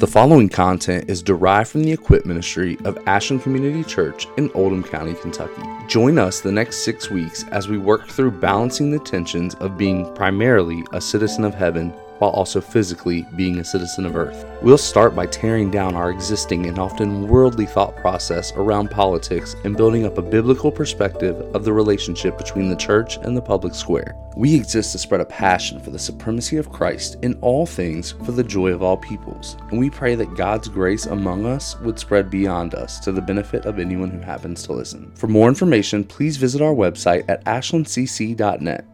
The following content is derived from the equip ministry of Ashland Community Church in Oldham County, Kentucky. Join us the next six weeks as we work through balancing the tensions of being primarily a citizen of heaven while also physically being a citizen of earth. We'll start by tearing down our existing and often worldly thought process around politics and building up a biblical perspective of the relationship between the church and the public square. We exist to spread a passion for the supremacy of Christ in all things for the joy of all peoples, and we pray that God's grace among us would spread beyond us to the benefit of anyone who happens to listen. For more information, please visit our website at ashlandcc.net.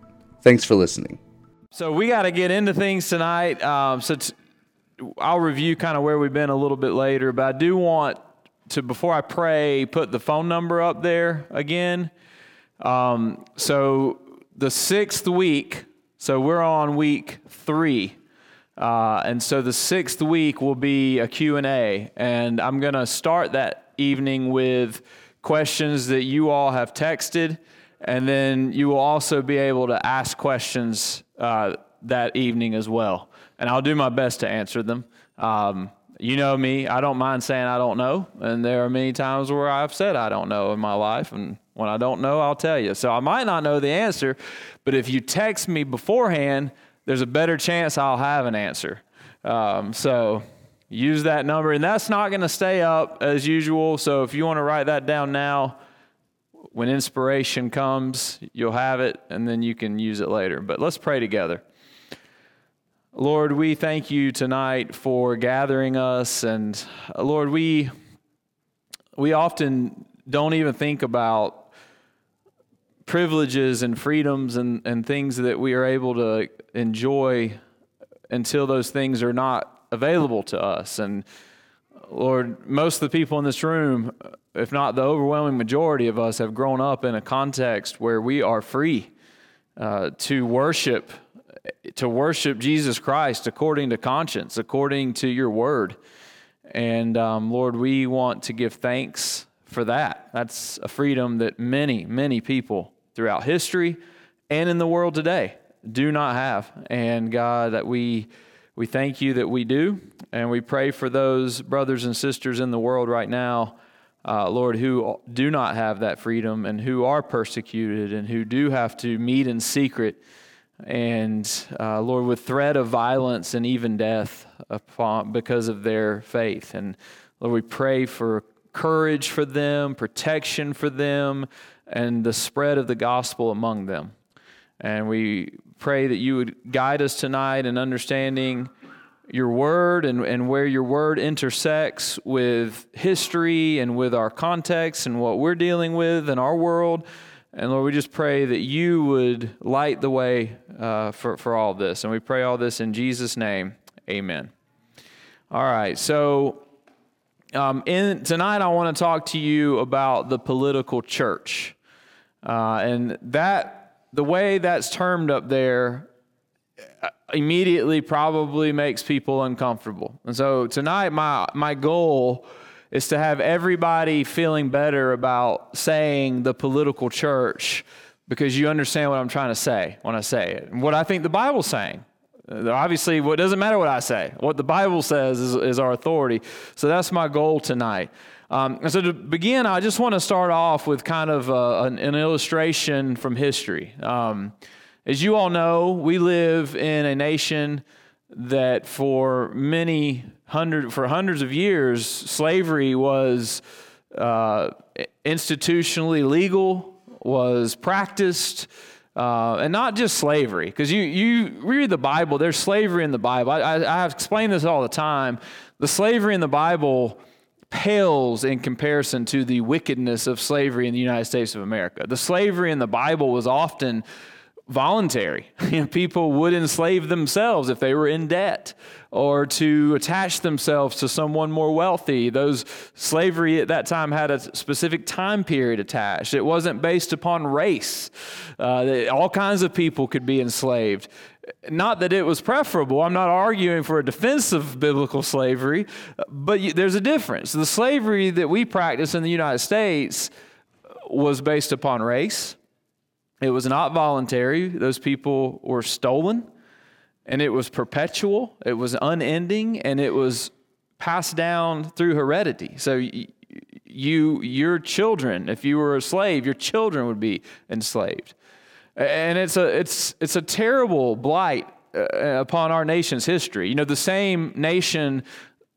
Thanks for listening. So we got to get into things tonight. Um, so t- I'll review kind of where we've been a little bit later, but I do want to, before I pray, put the phone number up there again. Um, so the sixth week, so we're on week three. Uh, and so the sixth week will be a Q&A, and I'm going to start that evening with questions that you all have texted, and then you will also be able to ask questions uh, that evening as well. And I'll do my best to answer them. Um, you know me, I don't mind saying I don't know. And there are many times where I've said I don't know in my life. And when I don't know, I'll tell you. So I might not know the answer, but if you text me beforehand, there's a better chance I'll have an answer. Um, so use that number. And that's not going to stay up as usual. So if you want to write that down now, when inspiration comes, you'll have it and then you can use it later. But let's pray together. Lord, we thank you tonight for gathering us. And uh, Lord, we, we often don't even think about privileges and freedoms and, and things that we are able to enjoy until those things are not available to us. And Lord, most of the people in this room, if not the overwhelming majority of us, have grown up in a context where we are free uh, to worship, to worship Jesus Christ according to conscience, according to your word. And um, Lord, we want to give thanks for that. That's a freedom that many, many people throughout history and in the world today do not have. And God, that we we thank you that we do, and we pray for those brothers and sisters in the world right now, uh, Lord, who do not have that freedom and who are persecuted and who do have to meet in secret. And uh, Lord, with threat of violence and even death upon, because of their faith. And Lord, we pray for courage for them, protection for them, and the spread of the gospel among them. And we pray that you would guide us tonight in understanding your word and, and where your word intersects with history and with our context and what we're dealing with in our world. And Lord, we just pray that you would light the way uh, for, for all this. And we pray all this in Jesus' name. Amen. All right. So um, in, tonight, I want to talk to you about the political church. Uh, and that the way that's termed up there immediately probably makes people uncomfortable. And so tonight, my, my goal is to have everybody feeling better about saying the political church because you understand what I'm trying to say when I say it and what I think the Bible's saying. Obviously, what doesn't matter what I say. What the Bible says is, is our authority. So that's my goal tonight. Um, and so to begin, I just want to start off with kind of uh, an, an, illustration from history. Um, as you all know, we live in a nation that for many hundred, for hundreds of years, slavery was uh, institutionally legal, was practiced. Uh, and not just slavery, because you, you read the Bible, there's slavery in the Bible. I, I, I have explained this all the time. The slavery in the Bible pales in comparison to the wickedness of slavery in the United States of America. The slavery in the Bible was often voluntary. People would enslave themselves if they were in debt or to attach themselves to someone more wealthy. Those slavery at that time had a specific time period attached. It wasn't based upon race. Uh, all kinds of people could be enslaved. Not that it was preferable. I'm not arguing for a defense of biblical slavery, but there's a difference. The slavery that we practice in the United States was based upon race. It was not voluntary. Those people were stolen, and it was perpetual, it was unending, and it was passed down through heredity. So you, your children, if you were a slave, your children would be enslaved. And it's a, it's, it's a terrible blight uh, upon our nation's history. You know, the same nation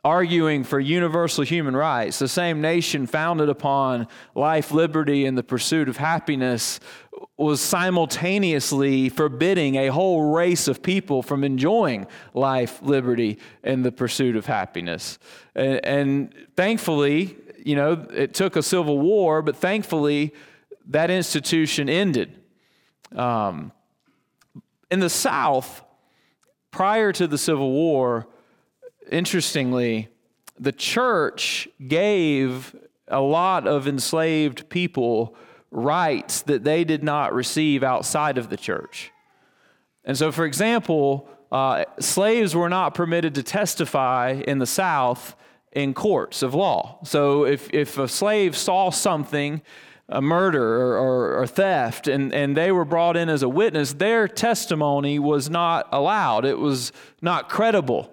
arguing for universal human rights, the same nation founded upon life, liberty, and the pursuit of happiness, was simultaneously forbidding a whole race of people from enjoying life, liberty, and the pursuit of happiness. And, and thankfully, you know, it took a civil war, but thankfully, that institution ended. Um, in the South, prior to the Civil War, interestingly, the church gave a lot of enslaved people rights that they did not receive outside of the church. And so, for example, uh, slaves were not permitted to testify in the South in courts of law. So, if, if a slave saw something, a murder or, or, or, theft, and, and they were brought in as a witness, their testimony was not allowed. It was not credible.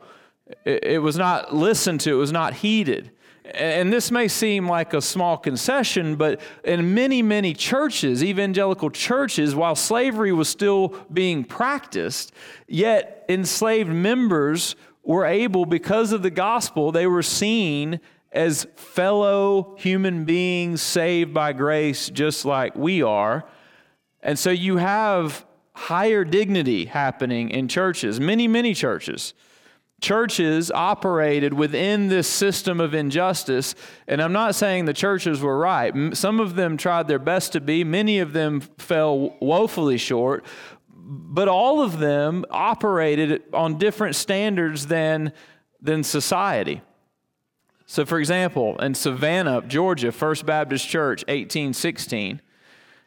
It, was not listened to. It was not heeded. And this may seem like a small concession, but in many, many churches, evangelical churches, while slavery was still being practiced, yet enslaved members were able, because of the gospel, they were seen as fellow human beings saved by grace, just like we are. And so you have higher dignity happening in churches, many, many churches churches operated within this system of injustice. And I'm not saying the churches were right. Some of them tried their best to be, many of them fell woefully short. But all of them operated on different standards than, than society. So, for example, in Savannah, Georgia, First Baptist Church, 1816,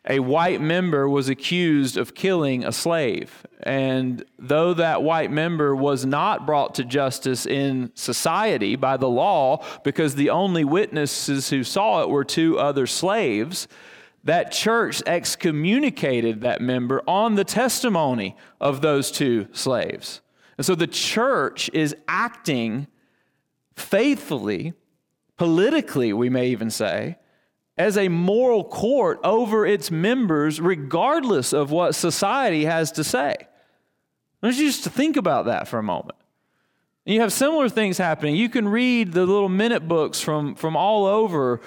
a white member was accused of killing a slave. And though that white member was not brought to justice in society by the law, because the only witnesses who saw it were two other slaves, that church excommunicated that member on the testimony of those two slaves. And so the church is acting faithfully, politically, we may even say, as a moral court over its members, regardless of what society has to say. I want you just to think about that for a moment. You have similar things happening. You can read the little minute books from, from all over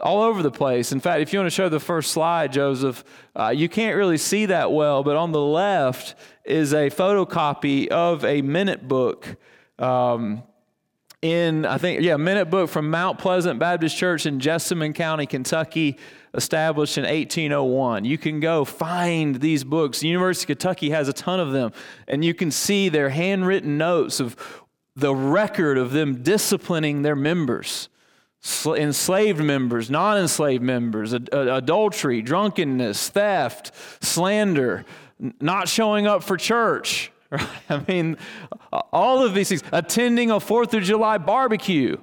all over the place. In fact, if you want to show the first slide, Joseph, uh, you can't really see that well, but on the left is a photocopy of a minute book um, in, I think, yeah, minute book from Mount Pleasant Baptist Church in Jessamine County, Kentucky, established in 1801. You can go find these books. The University of Kentucky has a ton of them, and you can see their handwritten notes of the record of them disciplining their members. Enslaved members, non enslaved members, adultery, drunkenness, theft, slander, not showing up for church, Right? I mean, all of these things, attending a Fourth of July barbecue.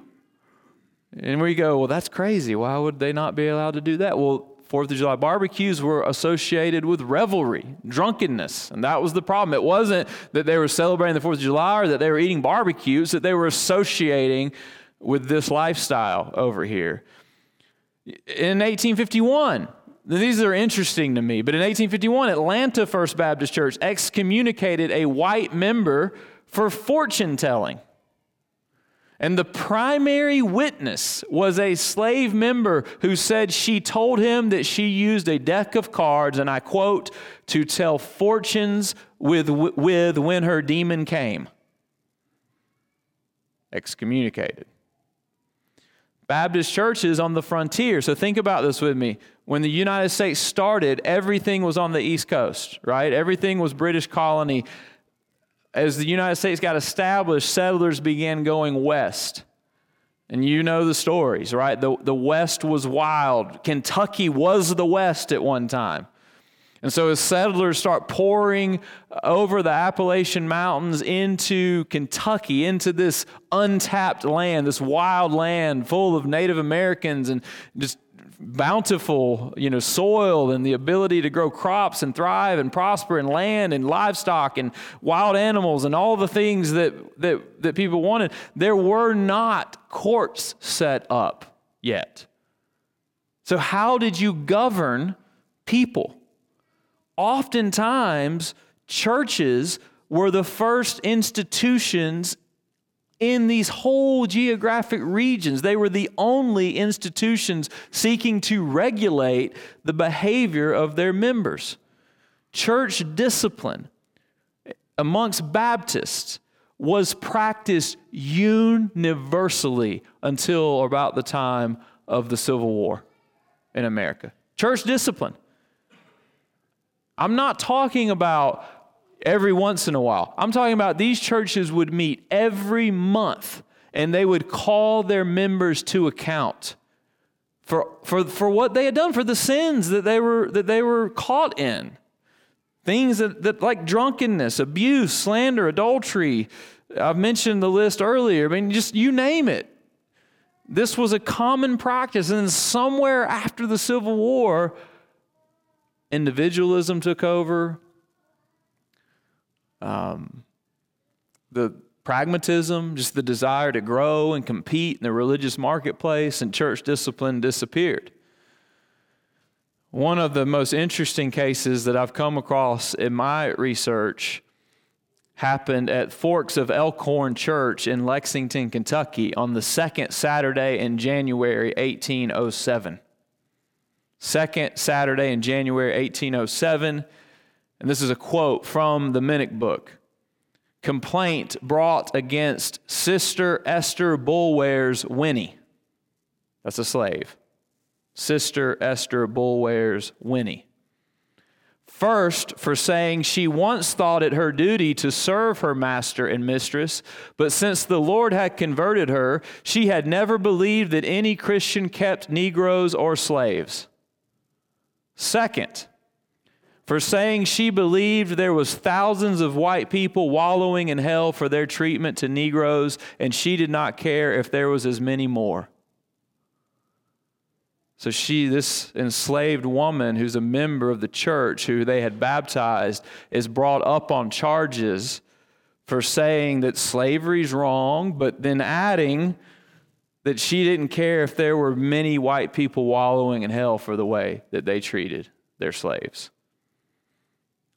And we go, well, that's crazy. Why would they not be allowed to do that? Well, Fourth of July barbecues were associated with revelry, drunkenness, and that was the problem. It wasn't that they were celebrating the Fourth of July or that they were eating barbecues, that they were associating with this lifestyle over here. In 1851, these are interesting to me. But in 1851, Atlanta First Baptist Church excommunicated a white member for fortune telling. And the primary witness was a slave member who said she told him that she used a deck of cards, and I quote, to tell fortunes with, with when her demon came. Excommunicated. Baptist churches on the frontier. So think about this with me. When the United States started, everything was on the East Coast, right? Everything was British colony. As the United States got established, settlers began going west. And you know the stories, right? The, the West was wild. Kentucky was the West at one time. And so, as settlers start pouring over the Appalachian Mountains into Kentucky, into this untapped land, this wild land full of Native Americans and just bountiful, you know, soil and the ability to grow crops and thrive and prosper and land and livestock and wild animals and all the things that, that, that people wanted, there were not courts set up yet. So, how did you govern people? Oftentimes, churches were the first institutions in these whole geographic regions. They were the only institutions seeking to regulate the behavior of their members. Church discipline amongst Baptists was practiced universally until about the time of the Civil War in America. Church discipline. I'm not talking about every once in a while. I'm talking about these churches would meet every month and they would call their members to account for, for, for what they had done, for the sins that they were, that they were caught in. Things that, that like drunkenness, abuse, slander, adultery. I've mentioned the list earlier. I mean, just you name it. This was a common practice. And then somewhere after the Civil War, individualism took over, um, the pragmatism, just the desire to grow and compete in the religious marketplace, and church discipline disappeared. One of the most interesting cases that I've come across in my research happened at Forks of Elkhorn Church in Lexington, Kentucky on the second Saturday in January 1807. Second Saturday in January 1807 and this is a quote from the minute book. Complaint brought against Sister Esther Boulware's Winnie. That's a slave. Sister Esther Boulware's Winnie. First, for saying she once thought it her duty to serve her master and mistress, but since the Lord had converted her, she had never believed that any Christian kept Negroes or slaves. Second, for saying she believed there was thousands of white people wallowing in hell for their treatment to Negroes, and she did not care if there was as many more. So she, this enslaved woman who's a member of the church who they had baptized, is brought up on charges for saying that slavery's wrong, but then adding that she didn't care if there were many white people wallowing in hell for the way that they treated their slaves.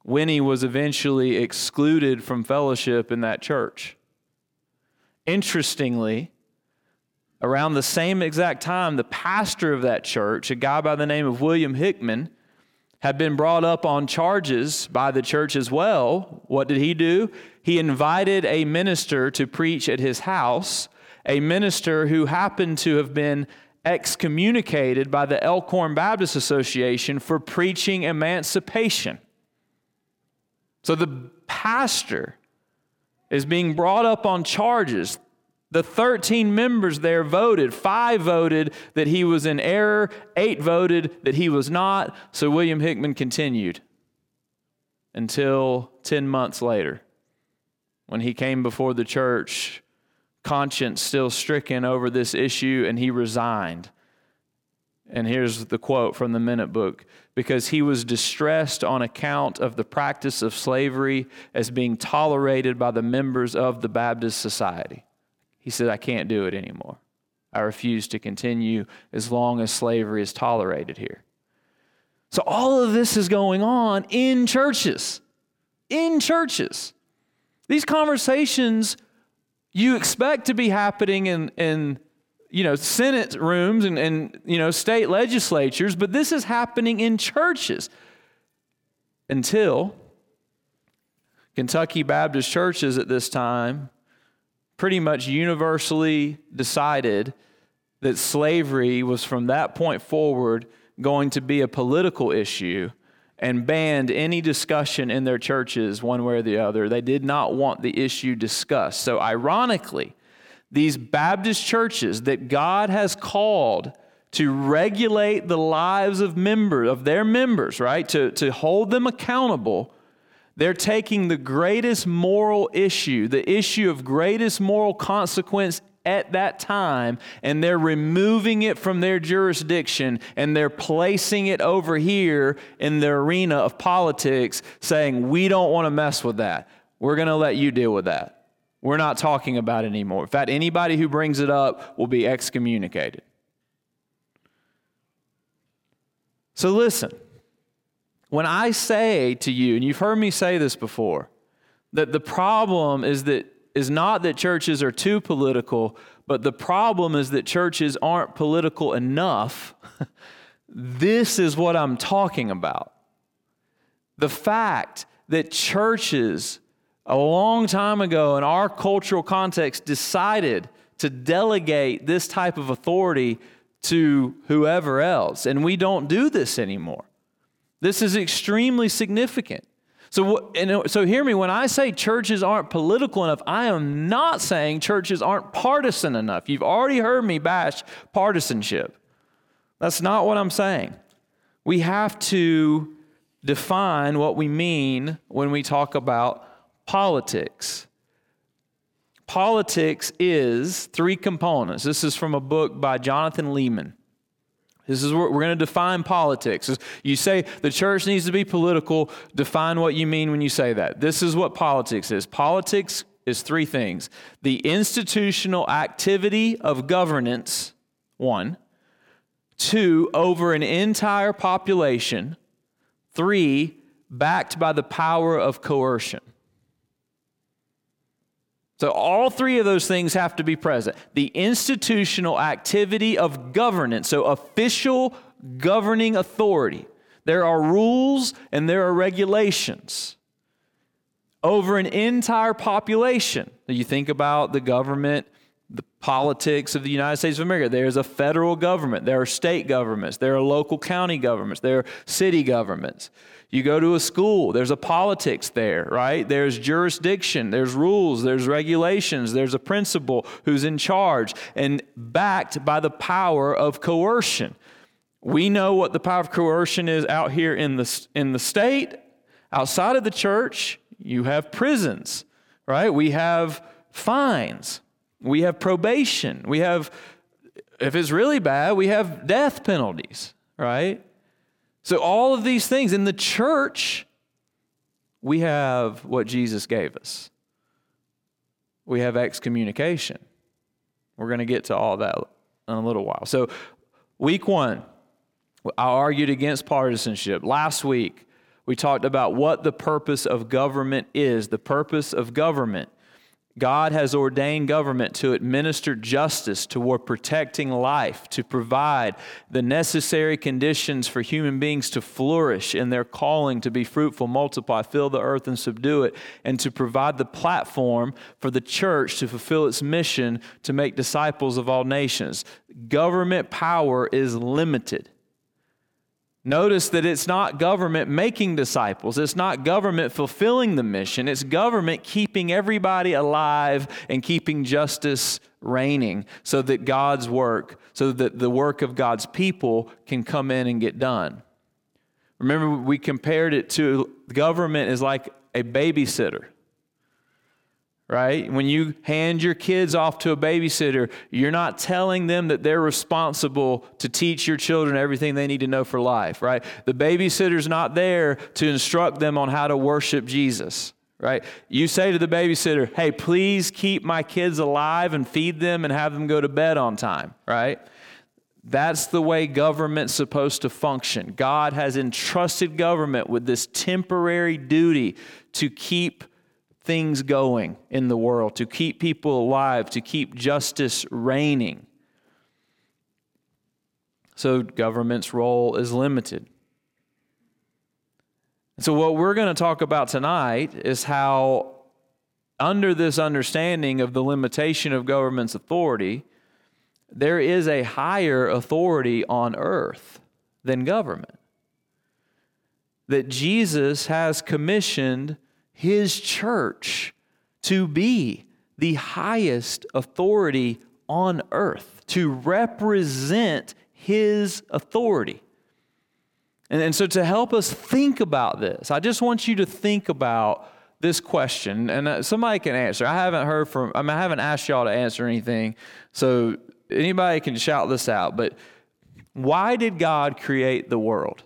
Winnie was eventually excluded from fellowship in that church. Interestingly, around the same exact time, the pastor of that church, a guy by the name of William Hickman, had been brought up on charges by the church as well. What did he do? He invited a minister to preach at his house, a minister who happened to have been excommunicated by the Elkhorn Baptist Association for preaching emancipation. So the pastor is being brought up on charges. The 13 members there voted. Five voted that he was in error, eight voted that he was not. So William Hickman continued until 10 months later when he came before the church, conscience still stricken over this issue, and he resigned. And here's the quote from the minute book because he was distressed on account of the practice of slavery as being tolerated by the members of the Baptist Society. He said, I can't do it anymore. I refuse to continue as long as slavery is tolerated here. So, all of this is going on in churches. In churches. These conversations you expect to be happening in, in you know, Senate rooms and, and, you know, state legislatures, but this is happening in churches until Kentucky Baptist churches at this time pretty much universally decided that slavery was from that point forward going to be a political issue and banned any discussion in their churches one way or the other. They did not want the issue discussed. So, ironically, these Baptist churches that God has called to regulate the lives of members of their members, right? To, to hold them accountable. They're taking the greatest moral issue, the issue of greatest moral consequence at that time and they're removing it from their jurisdiction and they're placing it over here in the arena of politics, saying, We don't want to mess with that. We're going to let you deal with that. We're not talking about it anymore. In fact, anybody who brings it up will be excommunicated. So listen, when I say to you, and you've heard me say this before, that the problem is that is not that churches are too political, but the problem is that churches aren't political enough. this is what I'm talking about. The fact that churches a long time ago in our cultural context decided to delegate this type of authority to whoever else. And we don't do this anymore. This is extremely significant. So, and so hear me, when I say churches aren't political enough, I am not saying churches aren't partisan enough. You've already heard me bash partisanship. That's not what I'm saying. We have to define what we mean when we talk about politics. Politics is three components. This is from a book by Jonathan Leeman. This is what we're going to define politics. You say the church needs to be political, define what you mean when you say that. This is what politics is. Politics is three things the institutional activity of governance, one, two, over an entire population, three, backed by the power of coercion. So, all three of those things have to be present. The institutional activity of governance, so official governing authority. There are rules and there are regulations over an entire population. You think about the government, the politics of the United States of America. There's a federal government, there are state governments, there are local county governments, there are city governments. You go to a school, there's a politics there, right? There's jurisdiction, there's rules, there's regulations, there's a principal who's in charge and backed by the power of coercion. We know what the power of coercion is out here in the, in the state. Outside of the church, you have prisons, right? We have fines, we have probation, we have, if it's really bad, we have death penalties, right? So, all of these things in the church, we have what Jesus gave us. We have excommunication. We're going to get to all that in a little while. So, week one, I argued against partisanship. Last week, we talked about what the purpose of government is. The purpose of government God has ordained government to administer justice toward protecting life, to provide the necessary conditions for human beings to flourish in their calling to be fruitful, multiply, fill the earth, and subdue it, and to provide the platform for the church to fulfill its mission to make disciples of all nations. Government power is limited. Notice that it's not government making disciples. It's not government fulfilling the mission. It's government keeping everybody alive and keeping justice reigning so that God's work, so that the work of God's people can come in and get done. Remember, we compared it to government is like a babysitter right? When you hand your kids off to a babysitter, you're not telling them that they're responsible to teach your children everything they need to know for life, right? The babysitter's not there to instruct them on how to worship Jesus. Right? You say to the babysitter, hey, please keep my kids alive and feed them and have them go to bed on time, right? That's the way government's supposed to function. God has entrusted government with this temporary duty to keep things going in the world, to keep people alive, to keep justice reigning. So, government's role is limited. So, what we're going to talk about tonight is how, under this understanding of the limitation of government's authority, there is a higher authority on earth than government. That Jesus has commissioned his church to be the highest authority on earth, to represent his authority. And, and so, to help us think about this, I just want you to think about this question, and uh, somebody can answer. I haven't heard from, I, mean, I haven't asked y'all to answer anything, so anybody can shout this out. But why did God create the world?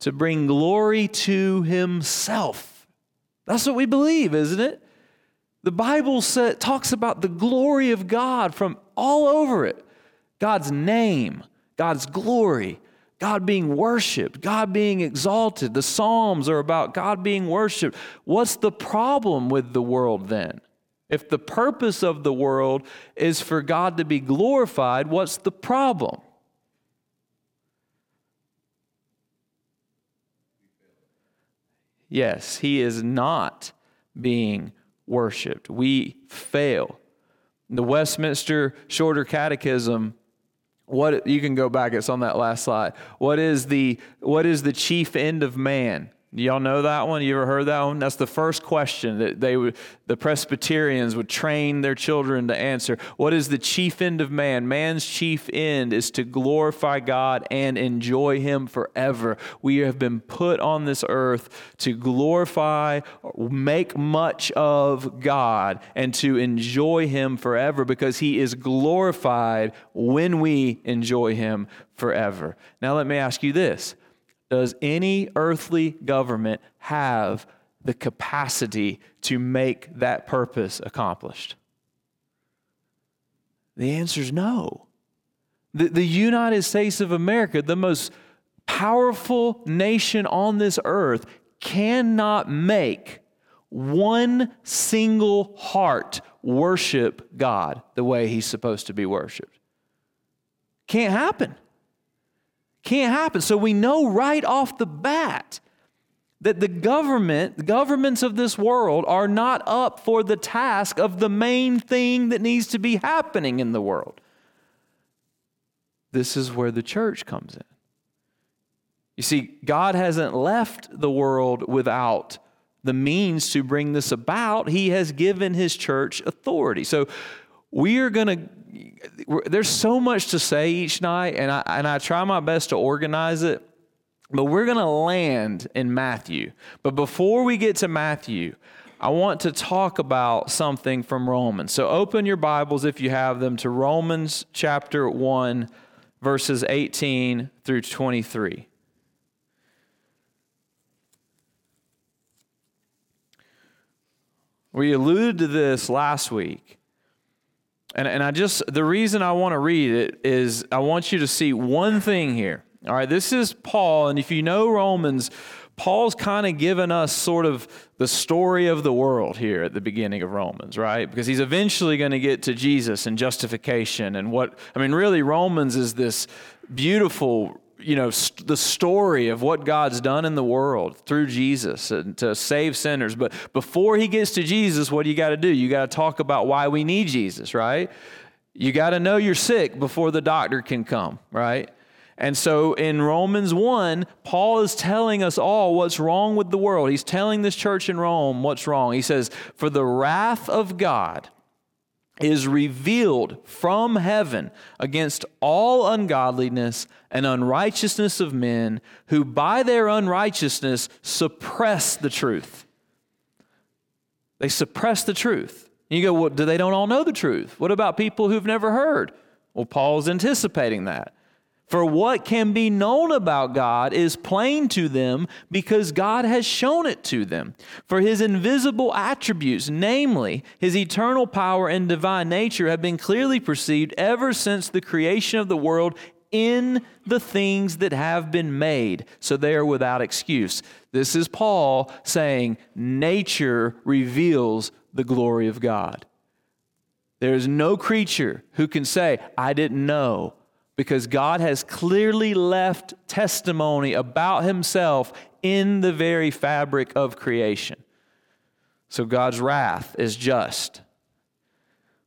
To bring glory to Himself. That's what we believe, isn't it? The Bible talks about the glory of God from all over it God's name, God's glory, God being worshiped, God being exalted. The Psalms are about God being worshiped. What's the problem with the world then? If the purpose of the world is for God to be glorified, what's the problem? Yes, He is not being worshiped. We fail. The Westminster Shorter Catechism what you can go back it's on that last slide what is the what is the chief end of man Y'all know that one? You ever heard that one? That's the first question that they would, the Presbyterians would train their children to answer. What is the chief end of man? Man's chief end is to glorify God and enjoy Him forever. We have been put on this earth to glorify, make much of God, and to enjoy Him forever because He is glorified when we enjoy Him forever. Now, let me ask you this does any earthly government have the capacity to make that purpose accomplished? The answer is no. The, the United States of America, the most powerful nation on this earth, cannot make one single heart worship God the way he's supposed to be worshiped. Can't happen. Can't happen. So we know right off the bat that the government, the governments of this world, are not up for the task of the main thing that needs to be happening in the world. This is where the church comes in. You see, God hasn't left the world without the means to bring this about. He has given His church authority. So we are going to there's so much to say each night, and I, and I try my best to organize it. But we're going to land in Matthew. But before we get to Matthew, I want to talk about something from Romans. So open your Bibles, if you have them, to Romans chapter 1, verses 18 through 23. We alluded to this last week. And, and I just, the reason I want to read it is I want you to see one thing here. All right, this is Paul, and if you know Romans, Paul's kind of given us sort of the story of the world here at the beginning of Romans, right? Because he's eventually going to get to Jesus and justification and what, I mean, really, Romans is this beautiful you know, st- the story of what God's done in the world through Jesus and to save sinners. But before he gets to Jesus, what do you got to do? You got to talk about why we need Jesus, right? You got to know you're sick before the doctor can come, right? And so in Romans 1, Paul is telling us all what's wrong with the world. He's telling this church in Rome what's wrong. He says, For the wrath of God is revealed from heaven against all ungodliness and unrighteousness of men who by their unrighteousness suppress the truth. They suppress the truth. And you go, well, do they don't all know the truth? What about people who've never heard? Well, Paul's anticipating that. For what can be known about God is plain to them because God has shown it to them. For his invisible attributes, namely his eternal power and divine nature, have been clearly perceived ever since the creation of the world in the things that have been made, so they are without excuse. This is Paul saying, Nature reveals the glory of God. There is no creature who can say, I didn't know because God has clearly left testimony about himself in the very fabric of creation. So God's wrath is just.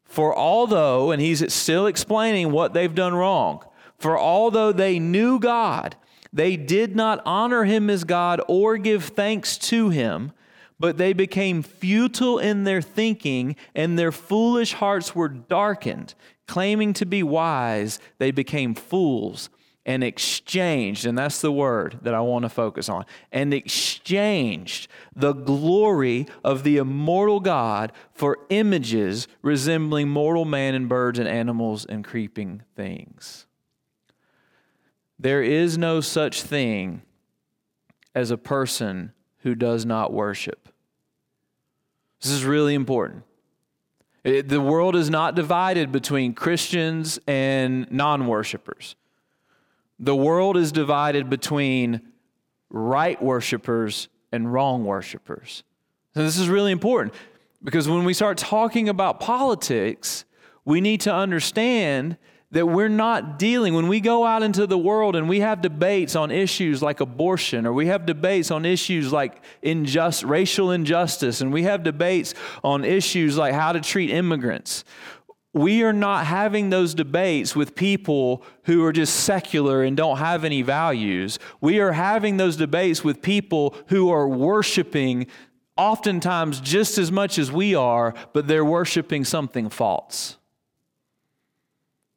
For although, and he's still explaining what they've done wrong, for although they knew God, they did not honor him as God or give thanks to him, but they became futile in their thinking, and their foolish hearts were darkened. Claiming to be wise, they became fools and exchanged, and that's the word that I want to focus on, and exchanged the glory of the immortal God for images resembling mortal man and birds and animals and creeping things. There is no such thing as a person who does not worship. This is really important. It, the world is not divided between Christians and non worshipers. The world is divided between right worshipers and wrong worshipers. So this is really important because when we start talking about politics, we need to understand that we're not dealing when we go out into the world and we have debates on issues like abortion or we have debates on issues like injust, racial injustice and we have debates on issues like how to treat immigrants we are not having those debates with people who are just secular and don't have any values. We are having those debates with people who are worshiping oftentimes just as much as we are, but they're worshiping something false.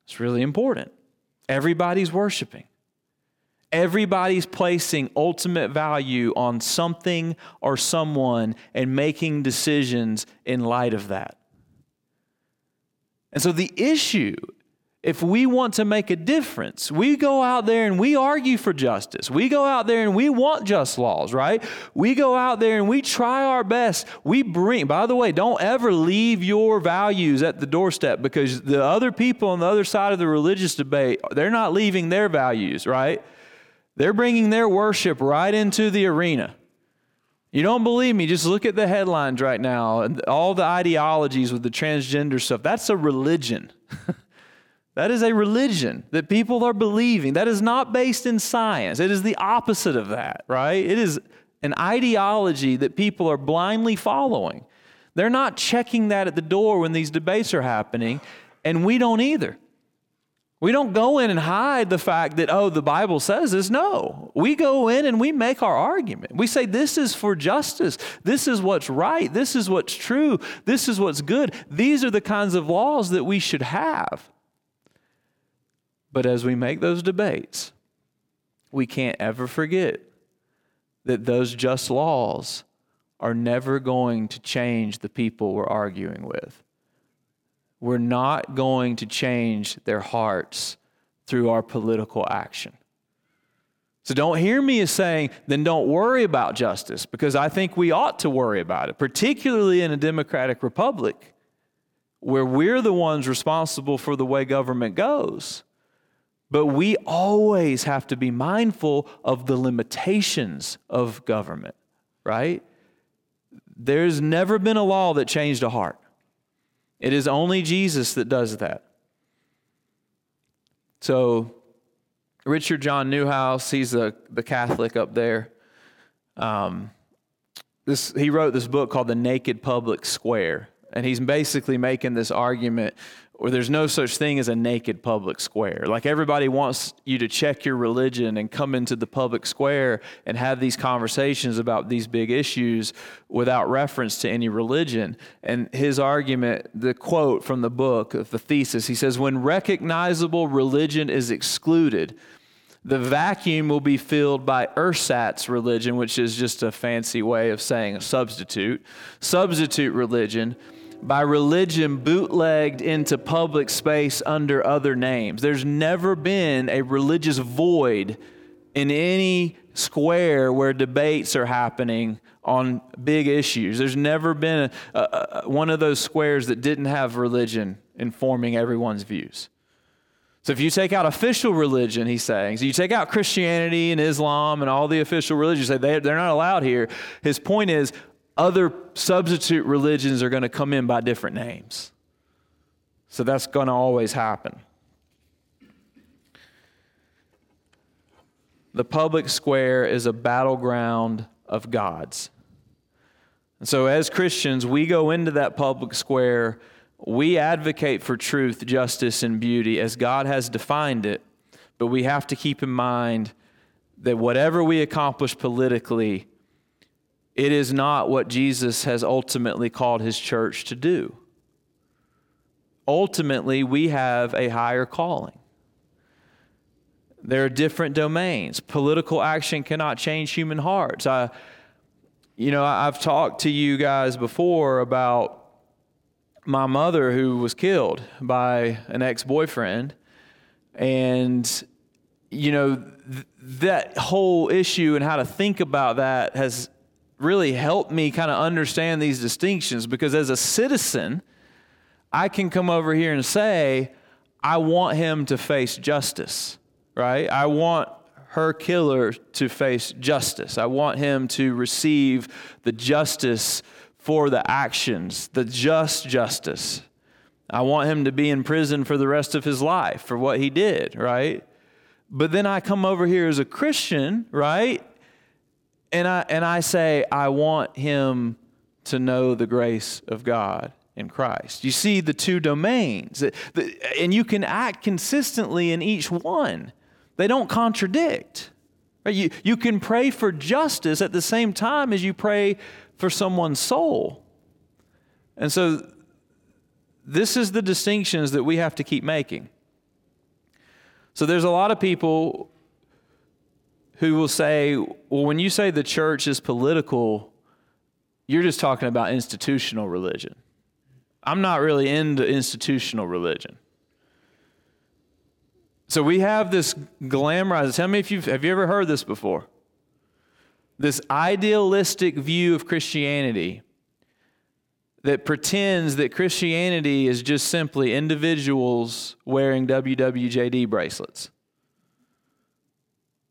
It's really important. Everybody's worshiping. Everybody's placing ultimate value on something or someone and making decisions in light of that. And so the issue, if we want to make a difference, we go out there and we argue for justice. We go out there and we want just laws, right? We go out there and we try our best. We bring, by the way, don't ever leave your values at the doorstep because the other people on the other side of the religious debate, they're not leaving their values, right? They're bringing their worship right into the arena. You don't believe me? Just look at the headlines right now and all the ideologies with the transgender stuff. That's a religion. that is a religion that people are believing. That is not based in science. It is the opposite of that, right? It is an ideology that people are blindly following. They're not checking that at the door when these debates are happening, and we don't either. We don't go in and hide the fact that, oh, the Bible says this. No. We go in and we make our argument. We say, this is for justice. This is what's right. This is what's true. This is what's good. These are the kinds of laws that we should have. But as we make those debates, we can't ever forget that those just laws are never going to change the people we're arguing with we're not going to change their hearts through our political action. So don't hear me as saying, then don't worry about justice, because I think we ought to worry about it, particularly in a democratic republic where we're the ones responsible for the way government goes. But we always have to be mindful of the limitations of government, right? There's never been a law that changed a heart. It is only Jesus that does that. So, Richard John Neuhaus, he's the, the Catholic up there. Um, this, he wrote this book called The Naked Public Square. And he's basically making this argument where there's no such thing as a naked public square. Like everybody wants you to check your religion and come into the public square and have these conversations about these big issues without reference to any religion. And his argument, the quote from the book of the thesis, he says, When recognizable religion is excluded, the vacuum will be filled by ersatz religion, which is just a fancy way of saying a substitute. Substitute religion by religion bootlegged into public space under other names. There's never been a religious void in any square where debates are happening on big issues. There's never been a, a, a, one of those squares that didn't have religion informing everyone's views. So if you take out official religion, he's saying, so you take out Christianity and Islam and all the official religions, they, they're not allowed here. His point is other substitute religions are going to come in by different names. So that's going to always happen. The public square is a battleground of gods. And so, as Christians, we go into that public square, we advocate for truth, justice, and beauty as God has defined it, but we have to keep in mind that whatever we accomplish politically, it is not what Jesus has ultimately called his church to do. Ultimately, we have a higher calling. There are different domains. Political action cannot change human hearts. I, you know, I've talked to you guys before about my mother who was killed by an ex boyfriend. And, you know, th- that whole issue and how to think about that has really helped me kind of understand these distinctions because as a citizen, I can come over here and say, I want him to face justice, right? I want her killer to face justice. I want him to receive the justice for the actions, the just justice. I want him to be in prison for the rest of his life for what he did, right? But then I come over here as a Christian, right? And I and I say I want him to know the grace of God in Christ. You see the two domains, and you can act consistently in each one. They don't contradict. You, you can pray for justice at the same time as you pray for someone's soul. And so, this is the distinctions that we have to keep making. So, there's a lot of people who will say, well, when you say the church is political, you're just talking about institutional religion. I'm not really into institutional religion. So we have this glamorized. Tell me if you've have you ever heard this before? This idealistic view of Christianity that pretends that Christianity is just simply individuals wearing WWJD bracelets.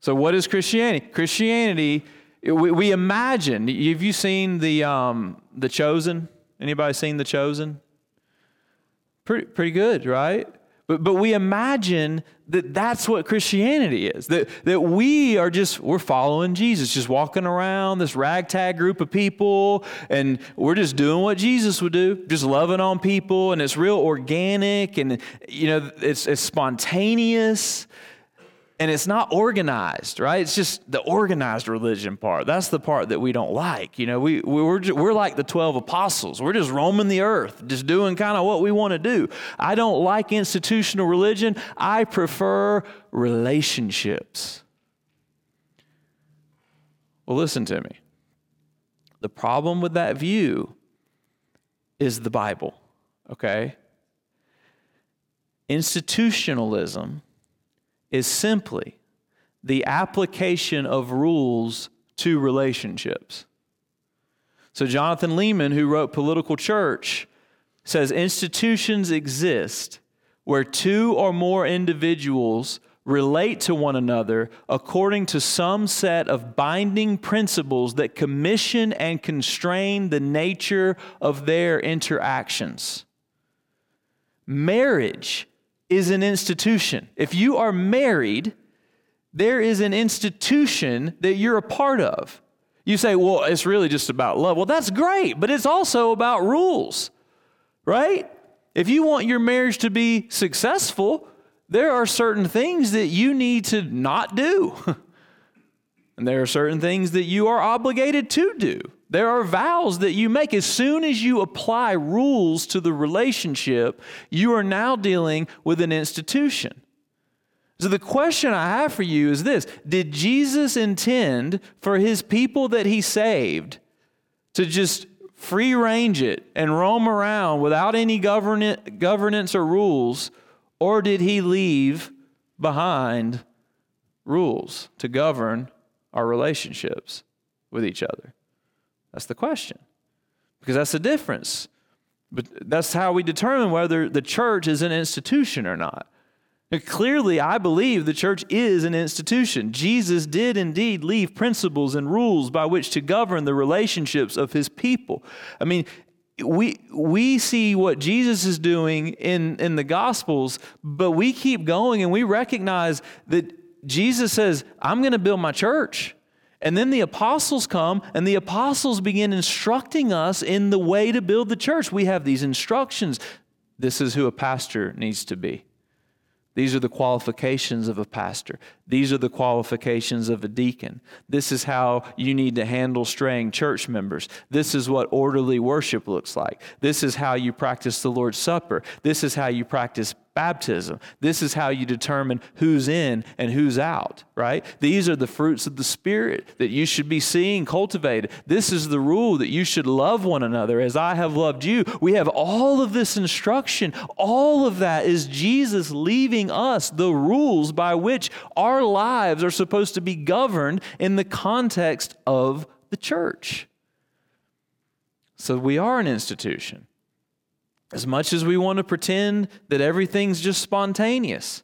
So, what is Christianity? Christianity, we, we imagine. Have you seen the um, the Chosen? Anybody seen the Chosen? Pretty pretty good, right? But, but we imagine that that's what Christianity is. That, that we are just, we're following Jesus, just walking around this ragtag group of people, and we're just doing what Jesus would do, just loving on people, and it's real organic, and, you know, it's, it's spontaneous and it's not organized, right? It's just the organized religion part. That's the part that we don't like. You know, we, we're, we're like the 12 apostles. We're just roaming the earth, just doing kind of what we want to do. I don't like institutional religion. I prefer relationships. Well, listen to me. The problem with that view is the Bible, okay? Institutionalism is simply the application of rules to relationships. So, Jonathan Leeman, who wrote Political Church, says institutions exist where two or more individuals relate to one another according to some set of binding principles that commission and constrain the nature of their interactions. Marriage is an institution. If you are married, there is an institution that you're a part of. You say, well, it's really just about love. Well, that's great, but it's also about rules, right? If you want your marriage to be successful, there are certain things that you need to not do. and there are certain things that you are obligated to do. There are vows that you make. As soon as you apply rules to the relationship, you are now dealing with an institution. So, the question I have for you is this Did Jesus intend for his people that he saved to just free range it and roam around without any governance or rules, or did he leave behind rules to govern our relationships with each other? That's the question. Because that's the difference. But that's how we determine whether the church is an institution or not. And clearly, I believe the church is an institution. Jesus did indeed leave principles and rules by which to govern the relationships of his people. I mean, we, we see what Jesus is doing in, in the Gospels, but we keep going and we recognize that Jesus says, I'm going to build my church. And then the apostles come, and the apostles begin instructing us in the way to build the church. We have these instructions. This is who a pastor needs to be. These are the qualifications of a pastor. These are the qualifications of a deacon. This is how you need to handle straying church members. This is what orderly worship looks like. This is how you practice the Lord's Supper. This is how you practice baptism. This is how you determine who's in and who's out, right? These are the fruits of the Spirit that you should be seeing cultivated. This is the rule that you should love one another as I have loved you. We have all of this instruction. All of that is Jesus leaving us the rules by which our lives are supposed to be governed in the context of the church. So we are an institution. As much as we want to pretend that everything's just spontaneous,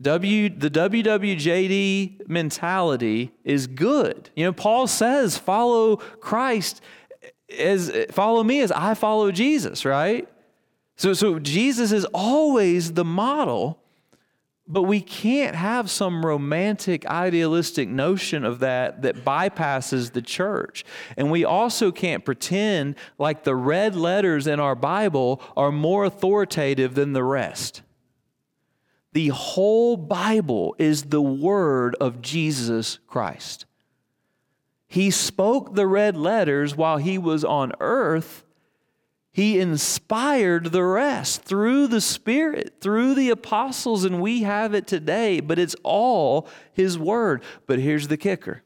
W, the WWJD mentality is good. You know, Paul says, follow Christ as follow me as I follow Jesus, right? So, so Jesus is always the model but we can't have some romantic, idealistic notion of that that bypasses the church. And we also can't pretend like the red letters in our Bible are more authoritative than the rest. The whole Bible is the word of Jesus Christ. He spoke the red letters while he was on earth he inspired the rest through the Spirit, through the apostles, and we have it today, but it's all His Word. But here's the kicker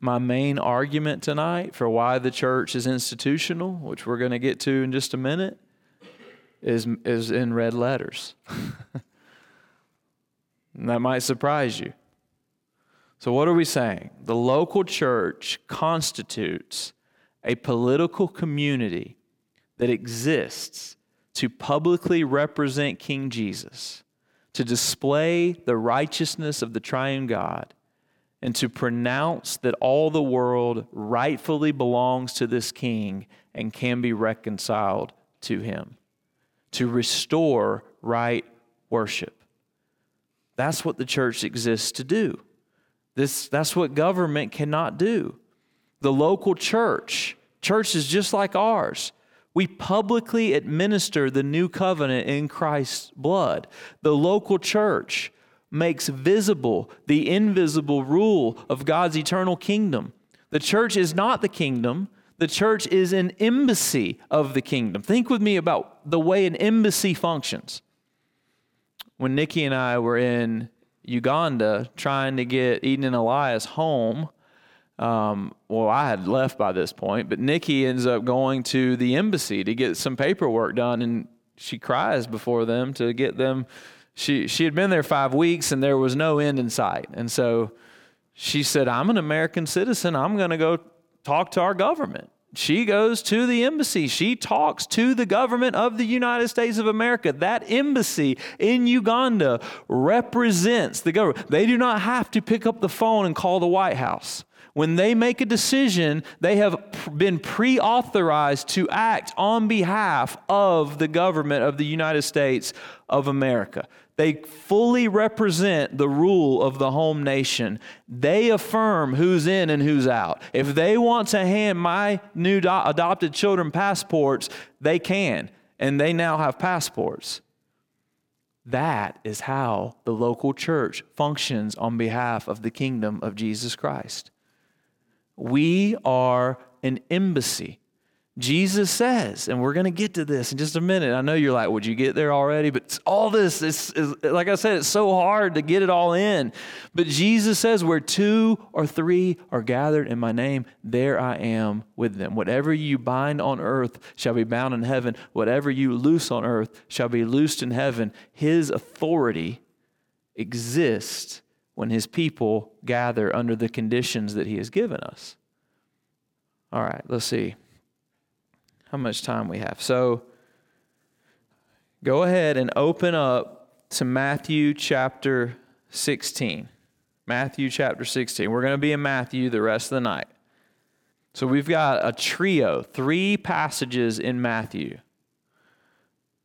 my main argument tonight for why the church is institutional, which we're going to get to in just a minute, is, is in red letters. that might surprise you. So, what are we saying? The local church constitutes a political community that exists to publicly represent King Jesus, to display the righteousness of the triune God, and to pronounce that all the world rightfully belongs to this King and can be reconciled to him, to restore right worship. That's what the church exists to do. This, that's what government cannot do the local church, churches just like ours, we publicly administer the new covenant in Christ's blood. The local church makes visible the invisible rule of God's eternal kingdom. The church is not the kingdom, the church is an embassy of the kingdom. Think with me about the way an embassy functions. When Nikki and I were in Uganda trying to get Eden and Elias home, um, well, I had left by this point, but Nikki ends up going to the embassy to get some paperwork done, and she cries before them to get them. She she had been there five weeks, and there was no end in sight, and so she said, "I'm an American citizen. I'm going to go talk to our government." She goes to the embassy. She talks to the government of the United States of America. That embassy in Uganda represents the government. They do not have to pick up the phone and call the White House. When they make a decision, they have been pre authorized to act on behalf of the government of the United States of America. They fully represent the rule of the home nation. They affirm who's in and who's out. If they want to hand my new do- adopted children passports, they can, and they now have passports. That is how the local church functions on behalf of the kingdom of Jesus Christ. We are an embassy. Jesus says, and we're going to get to this in just a minute. I know you're like, would you get there already? But all this is, is, like I said, it's so hard to get it all in. But Jesus says, where two or three are gathered in my name, there I am with them. Whatever you bind on earth shall be bound in heaven. Whatever you loose on earth shall be loosed in heaven. His authority exists when his people gather under the conditions that he has given us. All right, let's see how much time we have. So go ahead and open up to Matthew chapter 16. Matthew chapter 16. We're going to be in Matthew the rest of the night. So we've got a trio, three passages in Matthew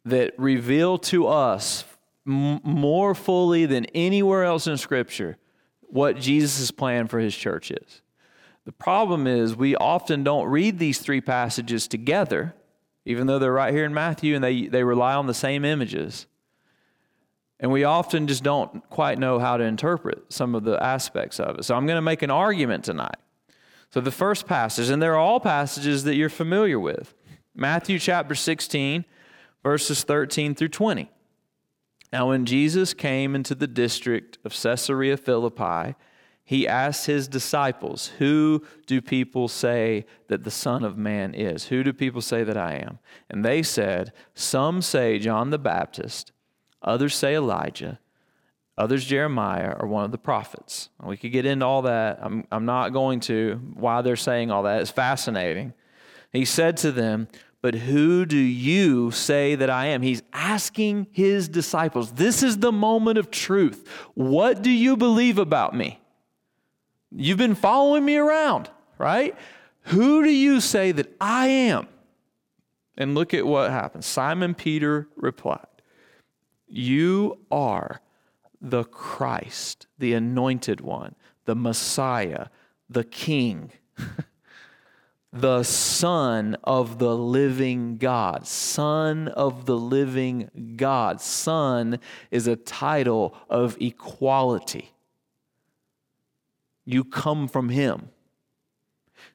that reveal to us m- more fully than anywhere else in Scripture what Jesus' plan for his church is. The problem is we often don't read these three passages together, even though they're right here in Matthew and they, they rely on the same images. And we often just don't quite know how to interpret some of the aspects of it. So I'm going to make an argument tonight. So the first passage, and they're all passages that you're familiar with Matthew chapter 16, verses 13 through 20. Now, when Jesus came into the district of Caesarea Philippi, he asked his disciples, Who do people say that the Son of Man is? Who do people say that I am? And they said, Some say John the Baptist, others say Elijah, others Jeremiah or one of the prophets. We could get into all that. I'm, I'm not going to. Why they're saying all that is fascinating. He said to them, But who do you say that I am? He's asking his disciples. This is the moment of truth. What do you believe about me? You've been following me around, right? Who do you say that I am? And look at what happens. Simon Peter replied, You are the Christ, the anointed one, the Messiah, the King, the Son of the living God. Son of the living God. Son is a title of equality. You come from Him.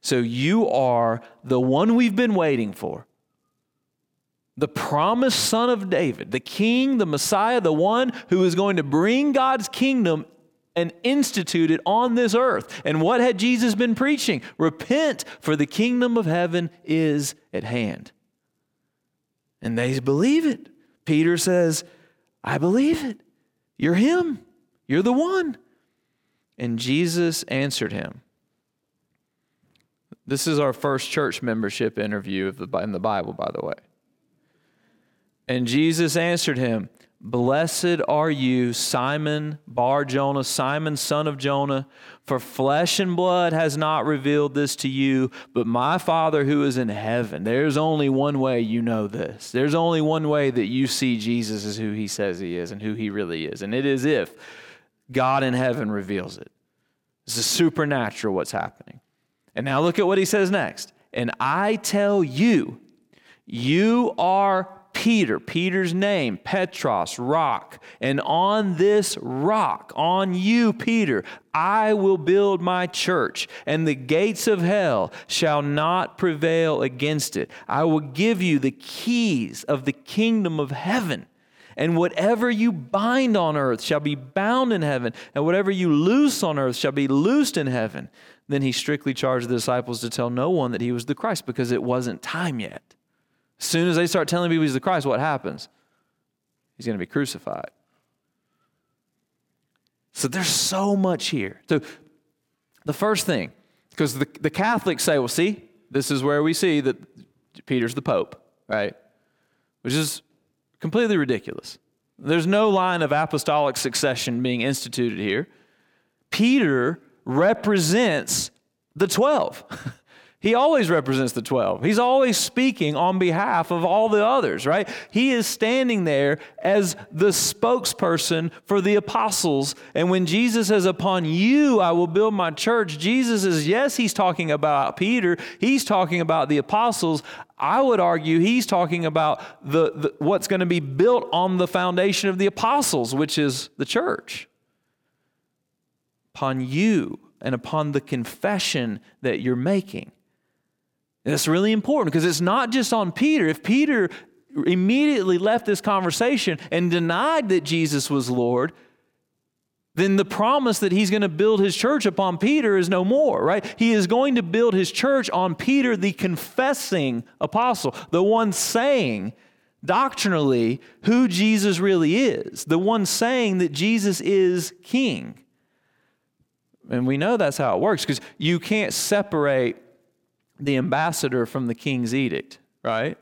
So you are the one we've been waiting for. The promised son of David, the king, the Messiah, the one who is going to bring God's kingdom and institute it on this earth. And what had Jesus been preaching? Repent, for the kingdom of heaven is at hand. And they believe it. Peter says, I believe it. You're him. You're the one. And Jesus answered him. This is our first church membership interview in the Bible, by the way. And Jesus answered him, Blessed are you, Simon Bar Jonah, Simon son of Jonah, for flesh and blood has not revealed this to you, but my Father who is in heaven. There's only one way you know this. There's only one way that you see Jesus as who he says he is and who he really is. And it is if God in heaven reveals it. This is supernatural what's happening. And now look at what he says next. And I tell you, you are Peter, Peter's name, Petros, rock. And on this rock, on you, Peter, I will build my church, and the gates of hell shall not prevail against it. I will give you the keys of the kingdom of heaven. And whatever you bind on earth shall be bound in heaven, and whatever you loose on earth shall be loosed in heaven. Then he strictly charged the disciples to tell no one that he was the Christ because it wasn't time yet. Soon as they start telling people he's the Christ, what happens? He's going to be crucified. So there's so much here. So the first thing, because the, the Catholics say, well, see, this is where we see that Peter's the Pope, right? Which is Completely ridiculous. There's no line of apostolic succession being instituted here. Peter represents the 12. He always represents the 12. He's always speaking on behalf of all the others, right? He is standing there as the spokesperson for the apostles. And when Jesus says, Upon you I will build my church, Jesus is, yes, he's talking about Peter, he's talking about the apostles. I would argue he's talking about the, the what's going to be built on the foundation of the apostles, which is the church. Upon you and upon the confession that you're making. And that's really important because it's not just on Peter. If Peter immediately left this conversation and denied that Jesus was Lord, then the promise that he's going to build his church upon Peter is no more, right? He is going to build his church on Peter, the confessing apostle, the one saying doctrinally who Jesus really is, the one saying that Jesus is king. And we know that's how it works because you can't separate the ambassador from the king's edict, right?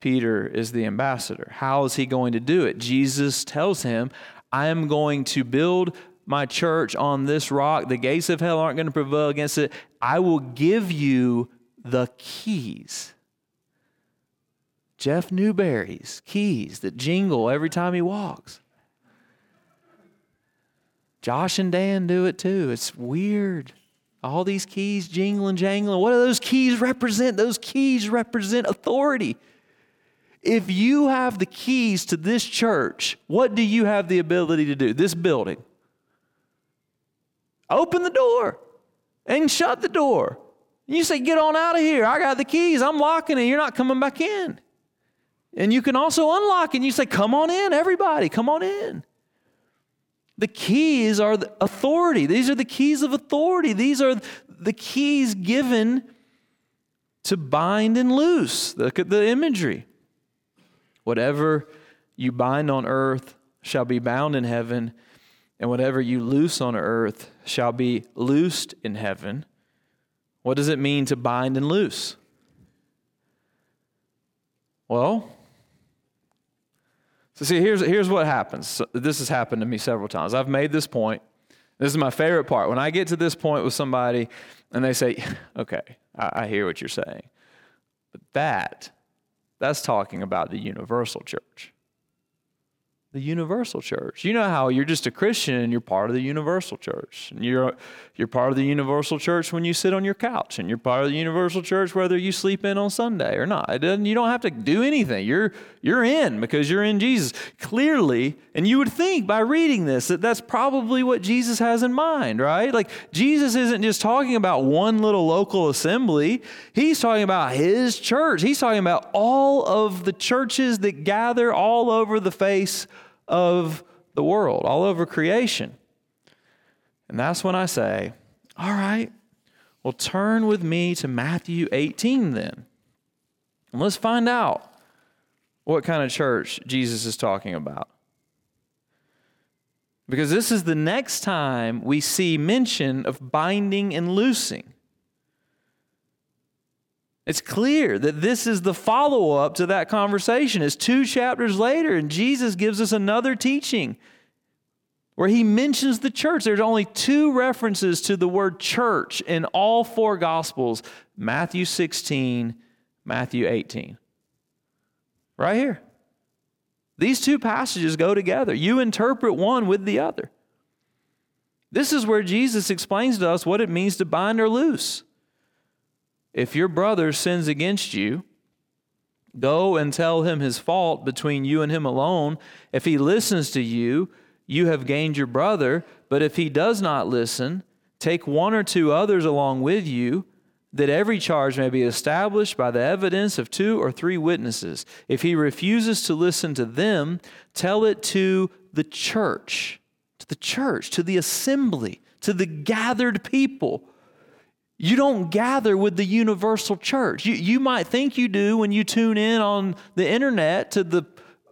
Peter is the ambassador. How is he going to do it? Jesus tells him, I am going to build my church on this rock. The gates of hell aren't going to prevail against it. I will give you the keys. Jeff Newberry's keys that jingle every time he walks. Josh and Dan do it too. It's weird. All these keys jingling, jangling. What do those keys represent? Those keys represent authority. If you have the keys to this church, what do you have the ability to do? This building. Open the door and shut the door. You say, Get on out of here. I got the keys. I'm locking it. You're not coming back in. And you can also unlock and you say, Come on in, everybody, come on in. The keys are the authority. These are the keys of authority. These are the keys given to bind and loose. Look at the imagery. Whatever you bind on earth shall be bound in heaven, and whatever you loose on earth shall be loosed in heaven. What does it mean to bind and loose? Well, so see, here's, here's what happens. This has happened to me several times. I've made this point. This is my favorite part. When I get to this point with somebody and they say, okay, I, I hear what you're saying. But that, that's talking about the universal church the universal church. You know how you're just a Christian and you're part of the universal church. And you're you're part of the universal church when you sit on your couch and you're part of the universal church whether you sleep in on Sunday or not. It doesn't, you don't have to do anything. You're you're in because you're in Jesus. Clearly, and you would think by reading this that that's probably what Jesus has in mind, right? Like Jesus isn't just talking about one little local assembly. He's talking about his church. He's talking about all of the churches that gather all over the face of the world, all over creation. And that's when I say, all right, well, turn with me to Matthew 18 then. And let's find out what kind of church Jesus is talking about. Because this is the next time we see mention of binding and loosing. It's clear that this is the follow up to that conversation. It's two chapters later, and Jesus gives us another teaching where he mentions the church. There's only two references to the word church in all four Gospels Matthew 16, Matthew 18. Right here. These two passages go together. You interpret one with the other. This is where Jesus explains to us what it means to bind or loose. If your brother sins against you, go and tell him his fault between you and him alone. If he listens to you, you have gained your brother. But if he does not listen, take one or two others along with you, that every charge may be established by the evidence of two or three witnesses. If he refuses to listen to them, tell it to the church, to the church, to the assembly, to the gathered people. You don't gather with the universal church. You, you might think you do when you tune in on the internet to the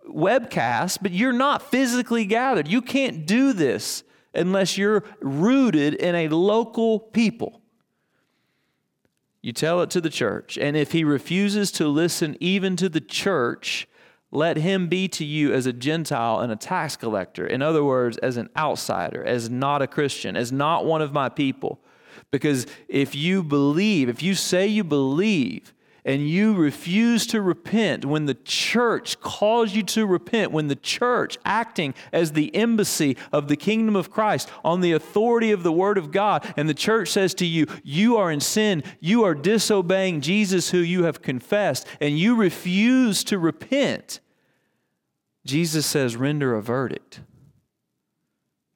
webcast, but you're not physically gathered. You can't do this unless you're rooted in a local people. You tell it to the church. And if he refuses to listen even to the church, let him be to you as a Gentile and a tax collector. In other words, as an outsider, as not a Christian, as not one of my people. Because if you believe, if you say you believe, and you refuse to repent, when the church calls you to repent, when the church, acting as the embassy of the kingdom of Christ on the authority of the Word of God, and the church says to you, You are in sin, you are disobeying Jesus who you have confessed, and you refuse to repent, Jesus says, Render a verdict.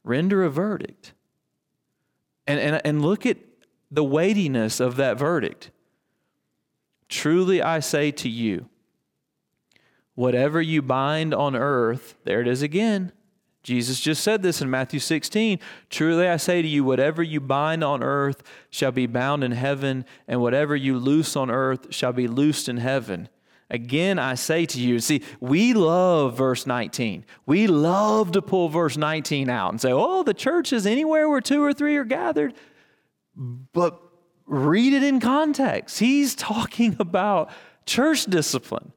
Render a verdict. And, and, and look at the weightiness of that verdict. Truly I say to you, whatever you bind on earth, there it is again. Jesus just said this in Matthew 16. Truly I say to you, whatever you bind on earth shall be bound in heaven, and whatever you loose on earth shall be loosed in heaven. Again, I say to you, see, we love verse 19. We love to pull verse 19 out and say, oh, the church is anywhere where two or three are gathered. But read it in context. He's talking about church discipline.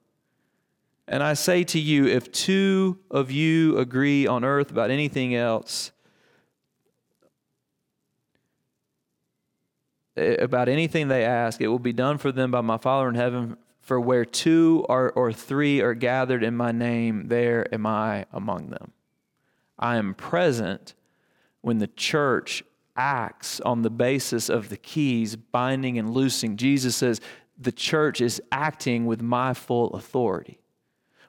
And I say to you, if two of you agree on earth about anything else, eh, about anything they ask, it will be done for them by my Father in heaven. For where two are, or three are gathered in my name, there am I among them. I am present when the church acts on the basis of the keys, binding and loosing. Jesus says, the church is acting with my full authority.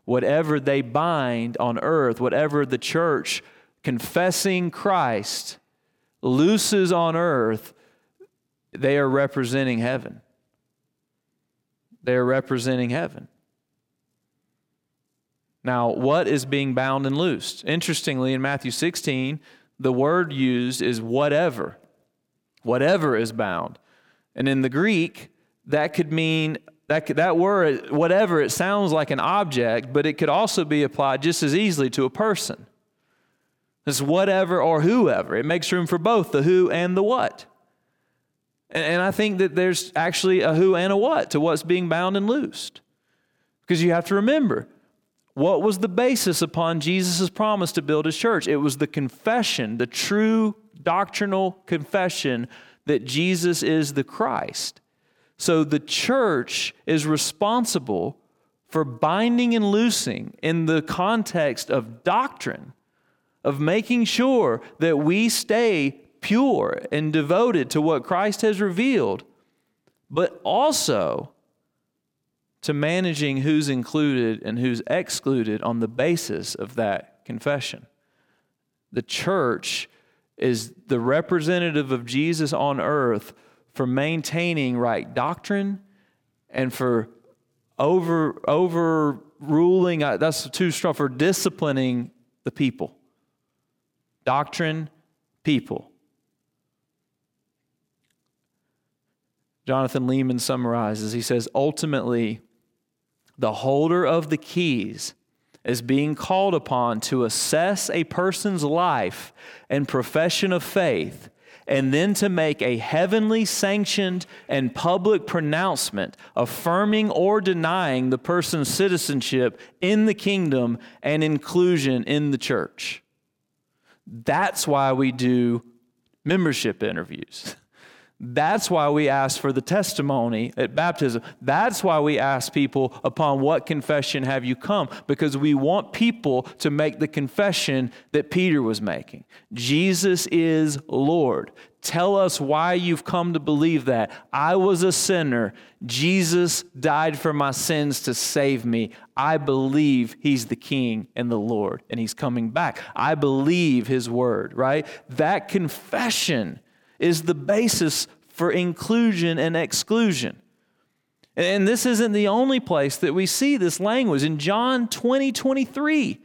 Whatever they bind on earth, whatever the church confessing Christ looses on earth, they are representing heaven. They're representing heaven. Now, what is being bound and loosed? Interestingly, in Matthew 16, the word used is whatever. Whatever is bound. And in the Greek, that could mean that, that word, whatever, it sounds like an object, but it could also be applied just as easily to a person. It's whatever or whoever. It makes room for both the who and the what. And, and I think that there's actually a who and a what to what's being bound and loosed. Because you have to remember, what was the basis upon Jesus' promise to build his church? It was the confession, the true doctrinal confession that Jesus is the Christ. So the church is responsible for binding and loosing in the context of doctrine, of making sure that we stay pure and devoted to what Christ has revealed, but also to managing who's included and who's excluded on the basis of that confession. The church is the representative of Jesus on earth for maintaining right doctrine and for over overruling uh, that's too strong for disciplining the people doctrine people jonathan Leeman summarizes he says ultimately the holder of the keys is being called upon to assess a person's life and profession of faith and then to make a heavenly sanctioned and public pronouncement affirming or denying the person's citizenship in the kingdom and inclusion in the church. That's why we do membership interviews. That's why we ask for the testimony at baptism. That's why we ask people, upon what confession have you come? Because we want people to make the confession that Peter was making Jesus is Lord. Tell us why you've come to believe that. I was a sinner. Jesus died for my sins to save me. I believe he's the king and the Lord, and he's coming back. I believe his word, right? That confession is the basis for inclusion and exclusion. And this isn't the only place that we see this language. In John 20, 23,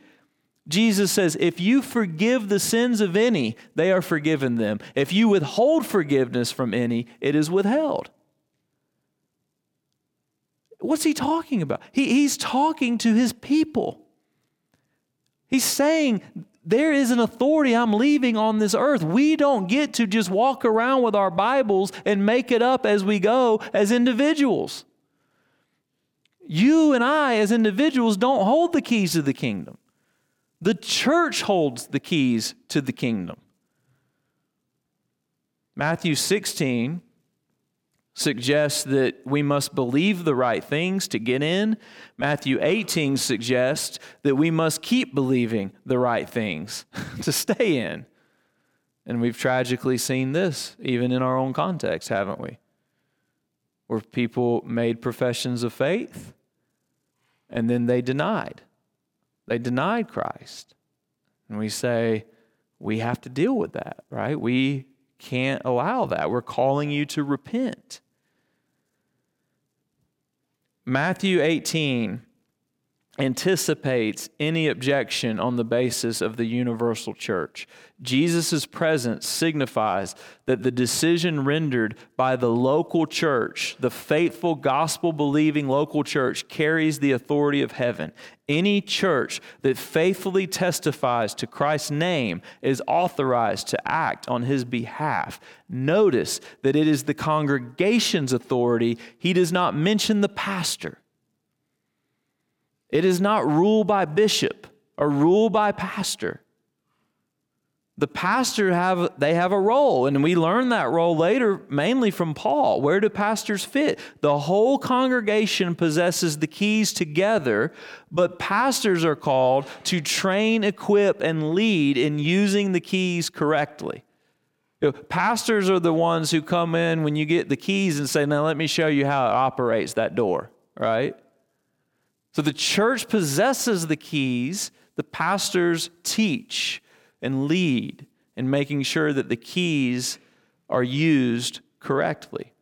Jesus says, If you forgive the sins of any, they are forgiven them. If you withhold forgiveness from any, it is withheld. What's he talking about? He, he's talking to his people. He's saying there is an authority I'm leaving on this earth. We don't get to just walk around with our Bibles and make it up as we go as individuals. You and I, as individuals, don't hold the keys to the kingdom. The church holds the keys to the kingdom. Matthew 16 suggests that we must believe the right things to get in. Matthew 18 suggests that we must keep believing the right things to stay in. And we've tragically seen this even in our own context, haven't we? Where people made professions of faith and then they denied. They denied Christ. And we say, we have to deal with that, right? We can't allow that. We're calling you to repent. Matthew 18 anticipates any objection on the basis of the universal church. Jesus' presence signifies that the decision rendered by the local church, the faithful, gospel believing local church, carries the authority of heaven. Any church that faithfully testifies to Christ's name is authorized to act on his behalf. Notice that it is the congregation's authority, he does not mention the pastor. It is not ruled by bishop or ruled by pastor. The pastor have they have a role and we learn that role later mainly from Paul. Where do pastors fit? The whole congregation possesses the keys together, but pastors are called to train, equip and lead in using the keys correctly. You know, pastors are the ones who come in when you get the keys and say, "Now let me show you how it operates that door." Right? So the church possesses the keys, the pastors teach and lead in making sure that the keys are used correctly.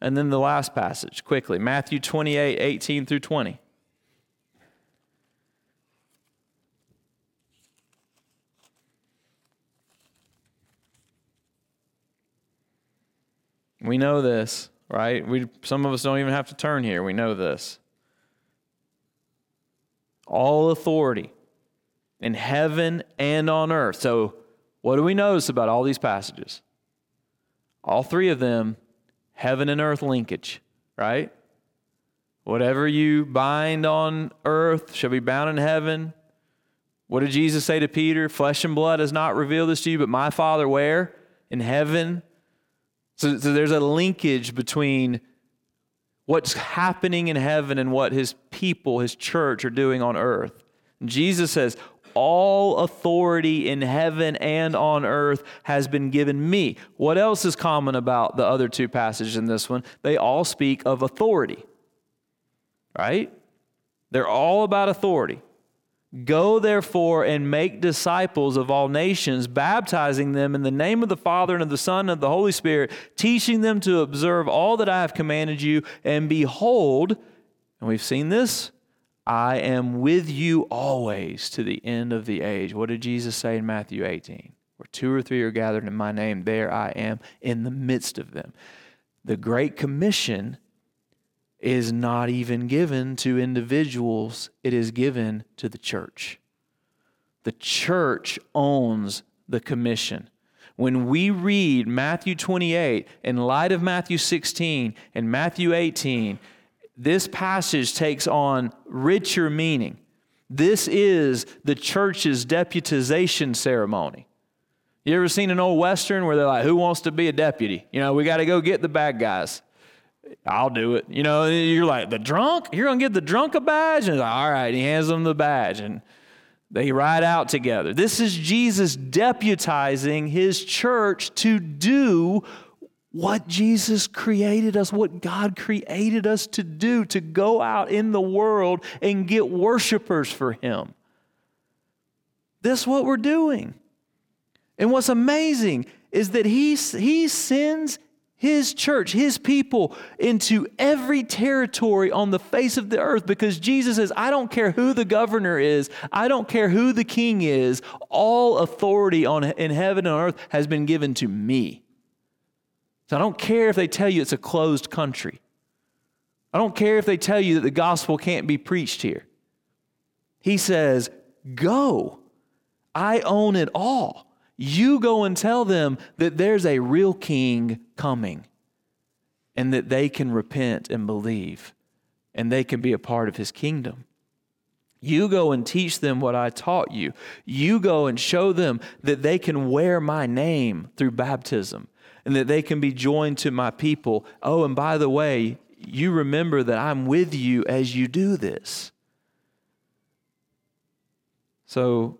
And then the last passage, quickly Matthew 28 18 through 20. We know this right? We, some of us don't even have to turn here. We know this. All authority in heaven and on earth. So, what do we notice about all these passages? All three of them, heaven and earth linkage, right? Whatever you bind on earth shall be bound in heaven. What did Jesus say to Peter? Flesh and blood has not revealed this to you, but my Father where? In heaven. So, so there's a linkage between what's happening in heaven and what his people, his church, are doing on earth. Jesus says, all authority in heaven and on earth has been given me. What else is common about the other two passages in this one? They all speak of authority right? They're all about authority. Go therefore and make disciples of all nations, baptizing them in the name of the Father and of the Son and of the Holy Spirit, teaching them to observe all that I have commanded you. And behold, and we've seen this, I am with you always to the end of the age. What did Jesus say in Matthew 18? Where two or three are gathered in my name, there I am in the midst of them. The Great Commission is not even given to individuals, it is given to the church. The church owns the commission. When we read Matthew 28 in light of Matthew 16 and Matthew 18, this passage takes on richer meaning. This is the church's deputization ceremony. You ever seen an old Western where they're like, Who wants to be a deputy? You know, we got to go get the bad guys. I'll do it. You know, you're like, the drunk? You're going to give the drunk a badge? And like, all right, he hands them the badge. And they ride out together. This is Jesus deputizing his church to do what Jesus created us, what God created us to do, to go out in the world and get worshipers for him. This is what we're doing. And what's amazing is that he, he sends his church, his people into every territory on the face of the earth because Jesus says, I don't care who the governor is, I don't care who the king is, all authority on, in heaven and on earth has been given to me. So I don't care if they tell you it's a closed country. I don't care if they tell you that the gospel can't be preached here. He says, Go. I own it all. You go and tell them that there's a real king coming and that they can repent and believe and they can be a part of his kingdom. You go and teach them what I taught you. You go and show them that they can wear my name through baptism and that they can be joined to my people. Oh, and by the way, you remember that I'm with you as you do this. So,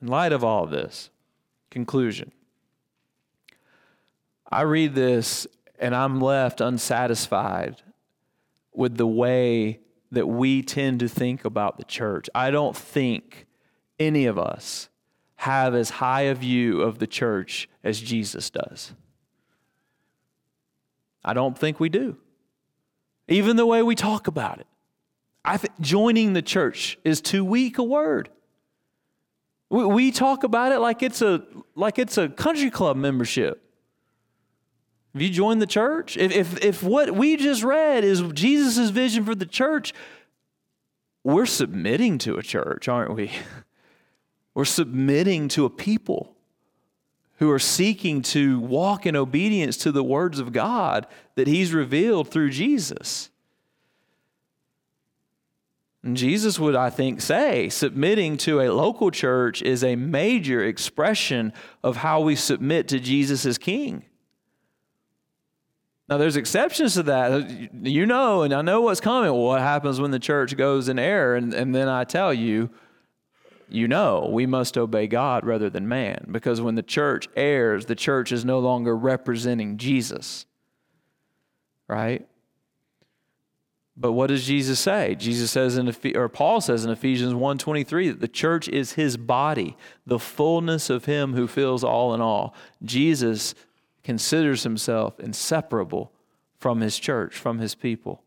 in light of all of this, Conclusion I read this and I'm left unsatisfied with the way that we tend to think about the church. I don't think any of us have as high a view of the church as Jesus does. I don't think we do. Even the way we talk about it. I think joining the church is too weak a word. We we talk about it like it's a like it's a country club membership. Have you joined the church? If, if, if what we just read is Jesus' vision for the church, we're submitting to a church, aren't we? We're submitting to a people who are seeking to walk in obedience to the words of God that He's revealed through Jesus. And Jesus would, I think, say submitting to a local church is a major expression of how we submit to Jesus as King. Now, there's exceptions to that. You know, and I know what's coming. What happens when the church goes in error? And, and then I tell you, you know, we must obey God rather than man. Because when the church errs, the church is no longer representing Jesus. Right? But what does Jesus say? Jesus says in or Paul says in Ephesians 1:23 that the church is his body, the fullness of him who fills all in all. Jesus considers himself inseparable from his church, from his people.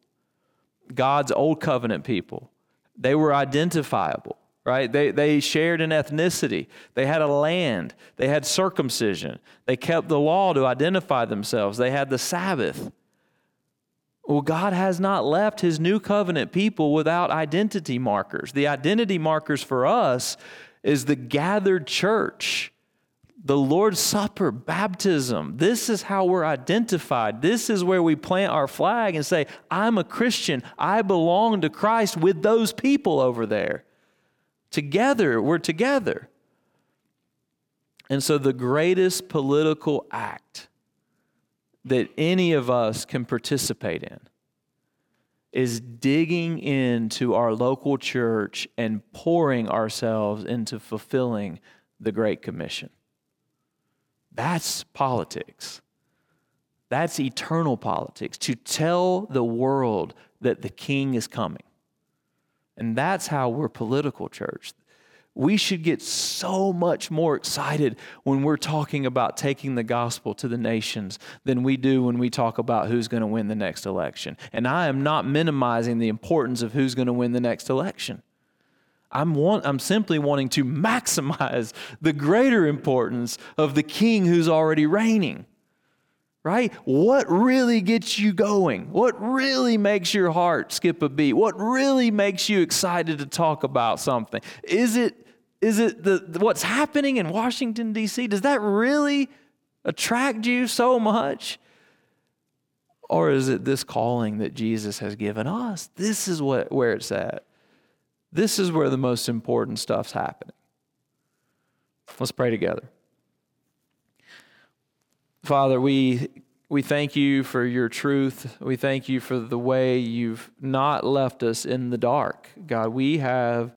God's old covenant people, they were identifiable. right? They, they shared an ethnicity, they had a land, they had circumcision, they kept the law to identify themselves, they had the Sabbath. Well, God has not left his new covenant people without identity markers. The identity markers for us is the gathered church, the Lord's Supper, baptism. This is how we're identified. This is where we plant our flag and say, I'm a Christian. I belong to Christ with those people over there. Together, we're together. And so, the greatest political act that any of us can participate in is digging into our local church and pouring ourselves into fulfilling the Great Commission. That's politics. That's eternal politics, to tell the world that the king is coming. And that's how we're political, church. We should get so much more excited when we're talking about taking the gospel to the nations than we do when we talk about who's going to win the next election. And I am not minimizing the importance of who's going to win the next election. I'm, want, I'm simply wanting to maximize the greater importance of the king who's already reigning right? What really gets you going? What really makes your heart skip a beat? What really makes you excited to talk about something? Is it is it the what's happening in Washington D.C.? Does that really attract you so much? Or is it this calling that Jesus has given us? This is what where it's at. This is where the most important stuff's happening. Let's pray together. Father, we, we thank you for your truth. We thank you for the way you've not left us in the dark. God, we have